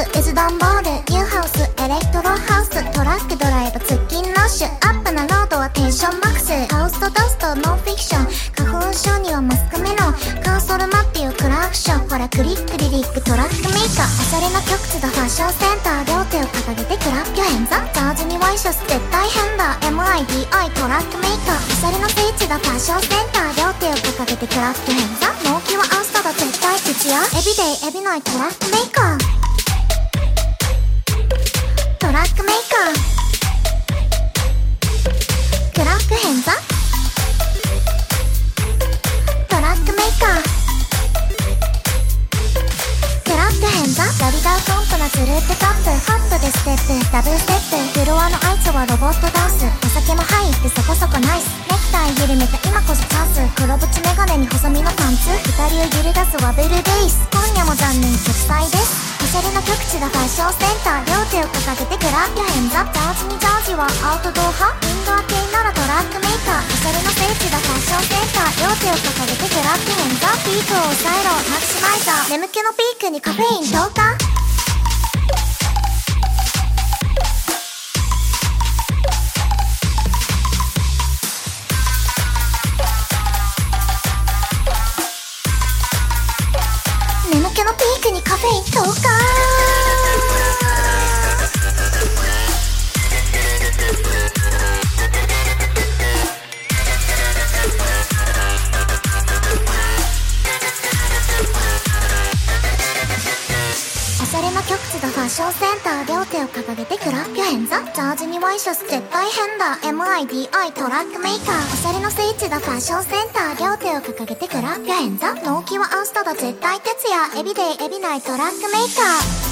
イズダンボールニューハウスエレクトロハウストラックドライブ通勤ラッシュアップなロードはテンションマックスハウスとダストノンフィクション花粉症にはマスクメロンカーソルマっていうクラクションほらクリックリリックトラックメーカーおしゃれな曲津田ファッションセンター両手を掲げてクラッキョヘンザザージにワイシャツ絶対変だ MIDI トラックメーカーおしゃれな聖地だファッションセンター両手を掲げてクラッキョヘンザ納期は明日だ絶対徹夜エビデイエビナイトラックメーカー。トラックメーカー。クラックヘンザトラックメーカー。クラックヘンザやりだうコントなズループタップ。ホットでステップダブルステップ。フロアのあいつはロボットダンス。お酒も入ってそこそこナイス。ネクタイ緩めた今こそチャンス。黒縁メガネに細身のパンツ。二人を揺るがすワベルベース。今夜も残念決済です。おしゃれな各地のファッションセンター両手を掲げてグラッピャヘンザジャージにジャージはアウトドア派インドア系ならトラックメーカーおしゃれな聖地のファッションセンター両手を掲げてグラッピャヘンザピークを抑えろマキシマイザー眠気のピークにカフェイン投下。のピークの極地のファッションセンター両手を掲げて clap your hands ジャージにワイシャツ絶対変だ。MIDI トラックメーカー。おしゃれの聖地だファッションセンター両手を掲げて clap your hands 納期は明日だ。絶対徹夜。 everyday every night トラックメーカー。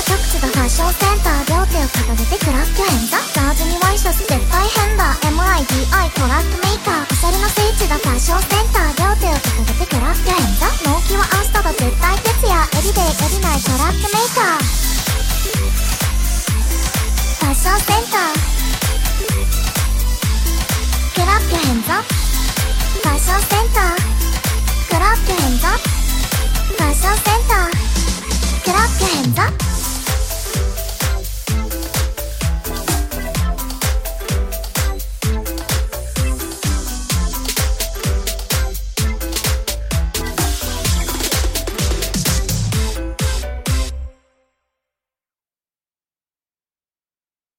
な極地だファッションセンター両手を掲げてクラッキョヘンザージにワイシャツ絶対変だ。MIDI トラックメーカー。おしゃれな聖地だファッションセンター両手を掲げてクラッキョヘンザ納期は明日だ絶対徹夜。エビデイエビナイトラックメーカー。ファッションセンター。クラッキョヘンザファッションセンタークラッキョヘンザファッションセンタークラッキョヘンザ